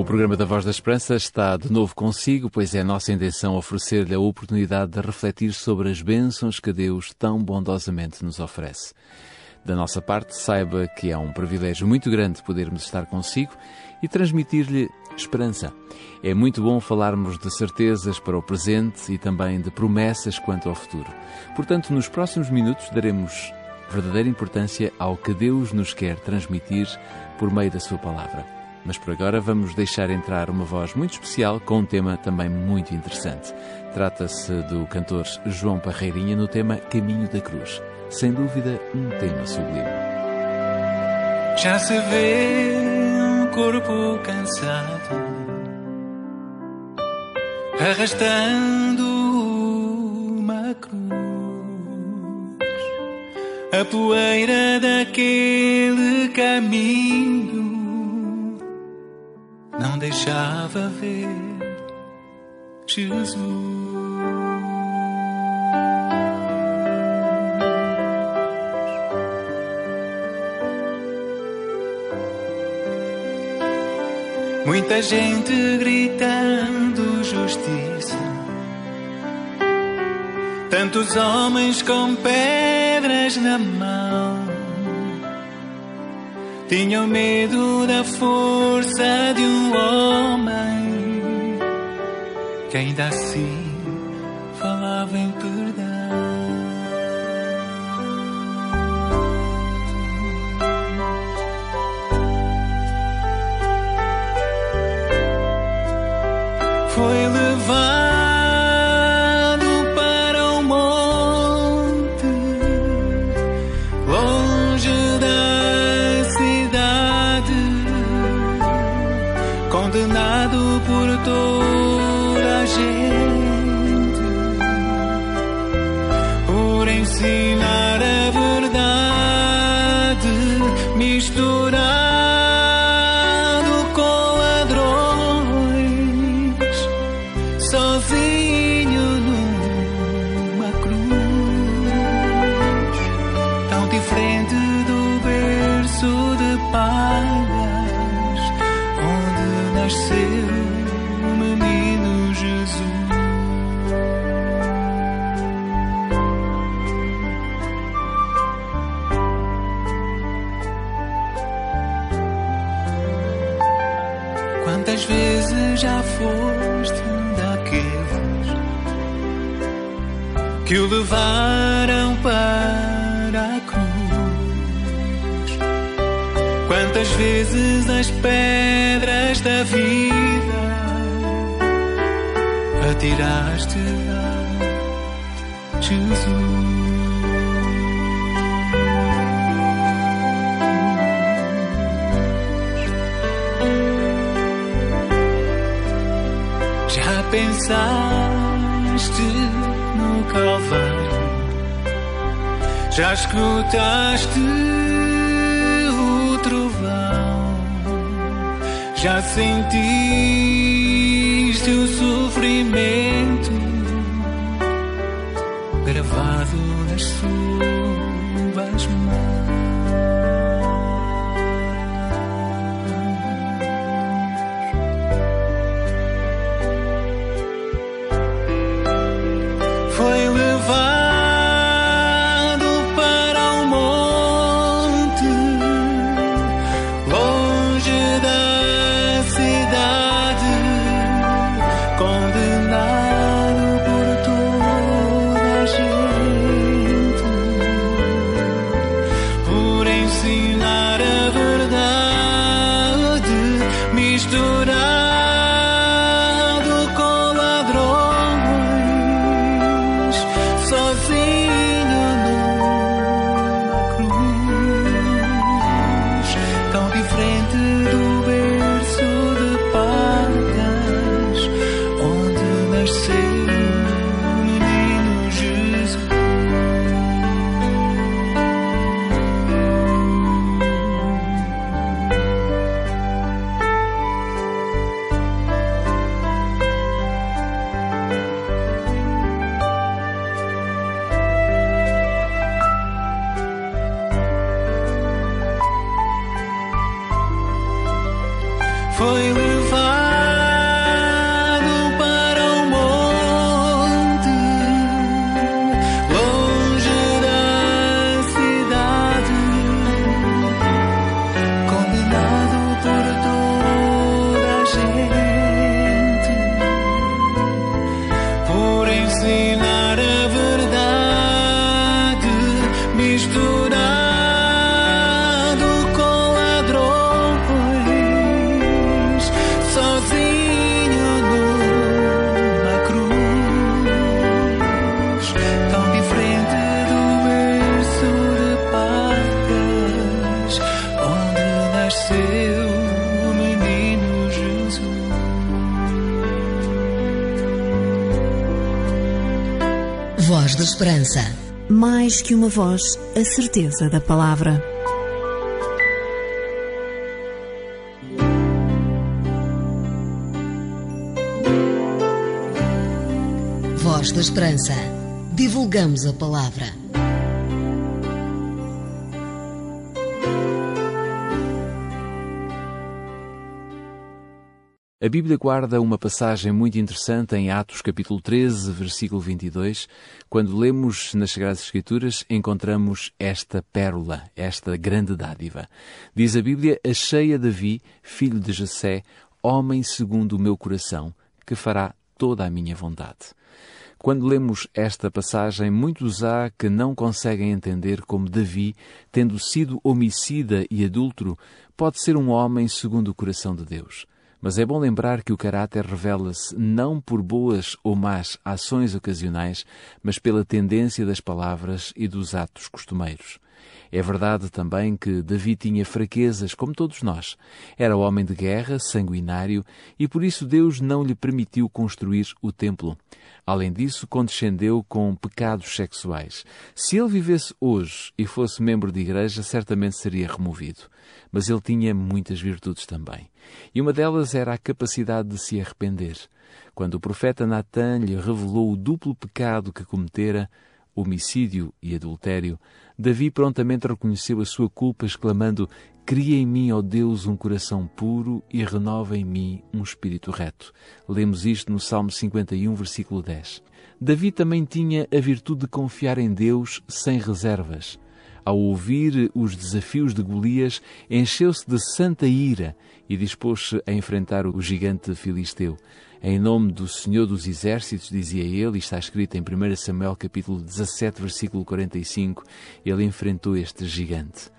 O programa da Voz da Esperança está de novo consigo, pois é nossa intenção oferecer-lhe a oportunidade de refletir sobre as bênçãos que Deus tão bondosamente nos oferece. Da nossa parte, saiba que é um privilégio muito grande podermos estar consigo e transmitir-lhe esperança. É muito bom falarmos de certezas para o presente e também de promessas quanto ao futuro. Portanto, nos próximos minutos daremos verdadeira importância ao que Deus nos quer transmitir por meio da Sua palavra. Mas por agora vamos deixar entrar uma voz muito especial com um tema também muito interessante. Trata-se do cantor João Parreirinha no tema Caminho da Cruz. Sem dúvida, um tema sublime. Já se vê um corpo cansado, arrastando uma cruz, a poeira daquele caminho deixava ver Jesus. Muita gente gritando justiça, tantos homens com pedras na mão tinham medo da força de um homem que ainda assim Quantas que o levaram para a cruz? Quantas vezes as pedras da vida atiraste a Jesus? pensaste no Calvário, já escutaste o trovão, já sentiste o sofrimento gravado nas suas Esperança. Mais que uma voz, a certeza da palavra. Voz da Esperança. Divulgamos a palavra. A Bíblia guarda uma passagem muito interessante em Atos capítulo 13, versículo 22. Quando lemos nas Sagradas Escrituras, encontramos esta pérola, esta grande dádiva. Diz a Bíblia: Achei a Davi, filho de Jessé, homem segundo o meu coração, que fará toda a minha vontade. Quando lemos esta passagem, muitos há que não conseguem entender como Davi, tendo sido homicida e adúltero, pode ser um homem segundo o coração de Deus. Mas é bom lembrar que o caráter revela-se não por boas ou más ações ocasionais, mas pela tendência das palavras e dos atos costumeiros. É verdade também que Davi tinha fraquezas, como todos nós. Era homem de guerra, sanguinário, e por isso Deus não lhe permitiu construir o templo. Além disso, condescendeu com pecados sexuais. Se ele vivesse hoje e fosse membro de igreja, certamente seria removido. Mas ele tinha muitas virtudes também. E uma delas era a capacidade de se arrepender. Quando o profeta Natan lhe revelou o duplo pecado que cometera, homicídio e adultério, Davi prontamente reconheceu a sua culpa, exclamando: Cria em mim, ó Deus, um coração puro e renova em mim um espírito reto. Lemos isto no Salmo 51, versículo 10. Davi também tinha a virtude de confiar em Deus sem reservas. Ao ouvir os desafios de Golias, encheu-se de santa ira e dispôs-se a enfrentar o gigante filisteu. Em nome do Senhor dos Exércitos, dizia ele, e está escrito em 1 Samuel capítulo 17, versículo 45, ele enfrentou este gigante.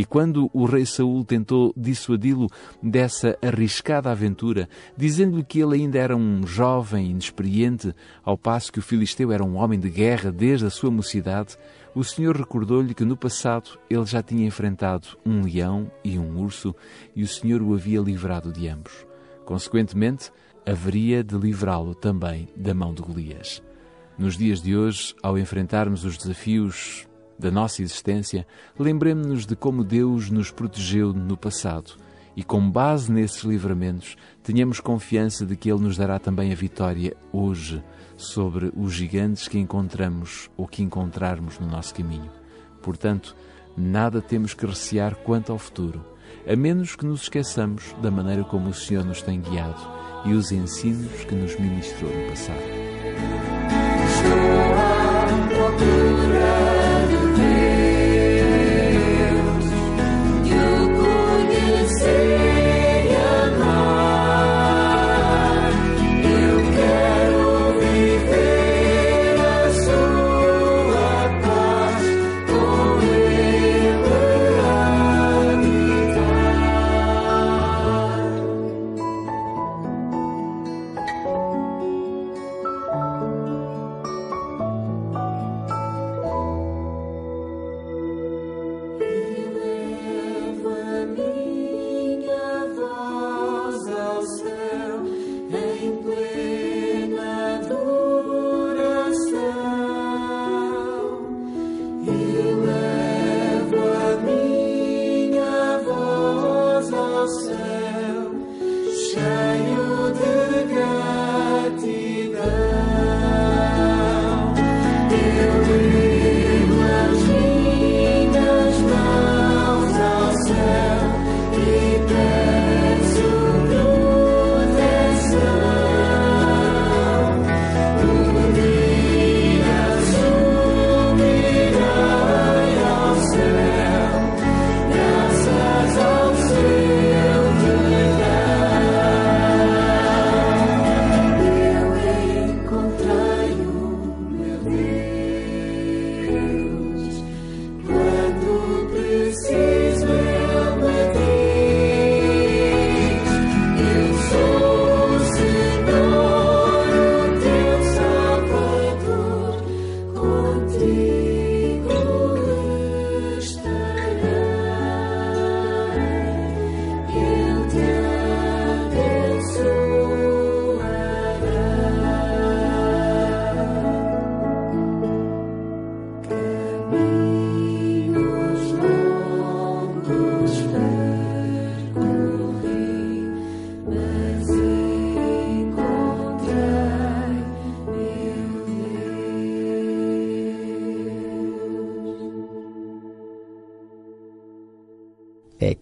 E quando o rei Saul tentou dissuadi-lo dessa arriscada aventura, dizendo-lhe que ele ainda era um jovem inexperiente, ao passo que o filisteu era um homem de guerra desde a sua mocidade, o Senhor recordou-lhe que no passado ele já tinha enfrentado um leão e um urso e o Senhor o havia livrado de ambos. Consequentemente, haveria de livrá-lo também da mão de Golias. Nos dias de hoje, ao enfrentarmos os desafios da nossa existência, lembremos-nos de como Deus nos protegeu no passado e, com base nesses livramentos, tenhamos confiança de que Ele nos dará também a vitória hoje sobre os gigantes que encontramos ou que encontrarmos no nosso caminho. Portanto, nada temos que recear quanto ao futuro, a menos que nos esqueçamos da maneira como o Senhor nos tem guiado e os ensinos que nos ministrou no passado.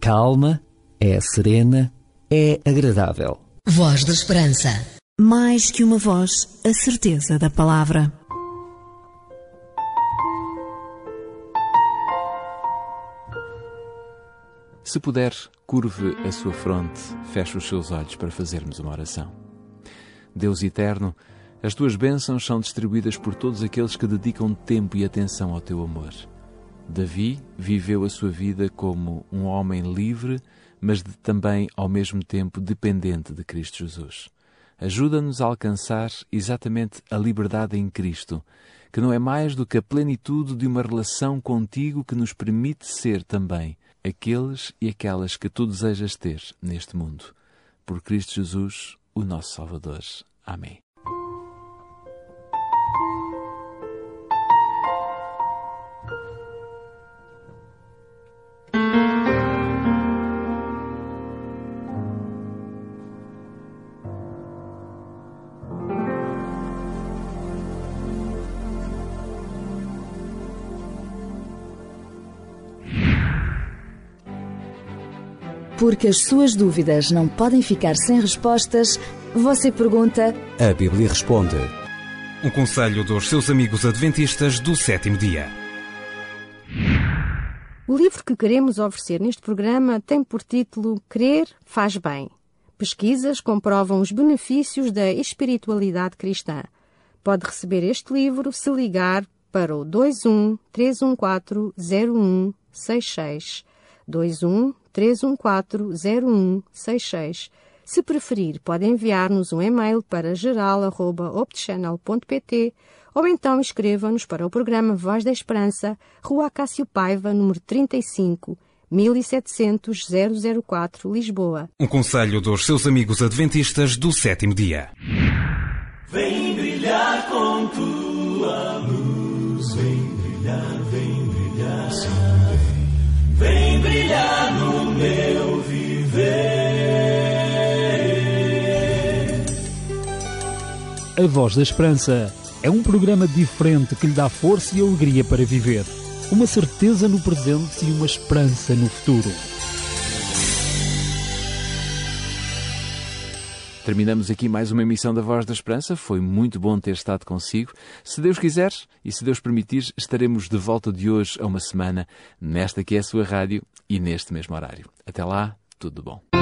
Calma, é serena, é agradável. Voz da Esperança. Mais que uma voz, a certeza da palavra. Se puder, curve a sua fronte, feche os seus olhos para fazermos uma oração. Deus eterno, as tuas bênçãos são distribuídas por todos aqueles que dedicam tempo e atenção ao teu amor. Davi viveu a sua vida como um homem livre, mas de, também ao mesmo tempo dependente de Cristo Jesus. Ajuda-nos a alcançar exatamente a liberdade em Cristo, que não é mais do que a plenitude de uma relação contigo que nos permite ser também aqueles e aquelas que tu desejas ter neste mundo. Por Cristo Jesus, o nosso Salvador. Amém. Porque as suas dúvidas não podem ficar sem respostas, você pergunta. A Bíblia responde. Um conselho dos seus amigos adventistas do sétimo dia. O livro que queremos oferecer neste programa tem por título Crer faz bem. Pesquisas comprovam os benefícios da espiritualidade cristã. Pode receber este livro se ligar para o 21 314 0166 21 314 0166. Se preferir, pode enviar-nos um e-mail para geral.optchannel.pt ou então escreva-nos para o programa Voz da Esperança, Rua Acácio Paiva, número 35, 1700 004, Lisboa. Um conselho dos seus amigos adventistas do sétimo dia. Vem meu viver. A Voz da Esperança é um programa diferente que lhe dá força e alegria para viver, uma certeza no presente e uma esperança no futuro. Terminamos aqui mais uma emissão da Voz da Esperança. Foi muito bom ter estado consigo. Se Deus quiser e se Deus permitir, estaremos de volta de hoje a uma semana, nesta que é a sua rádio e neste mesmo horário. Até lá, tudo bom.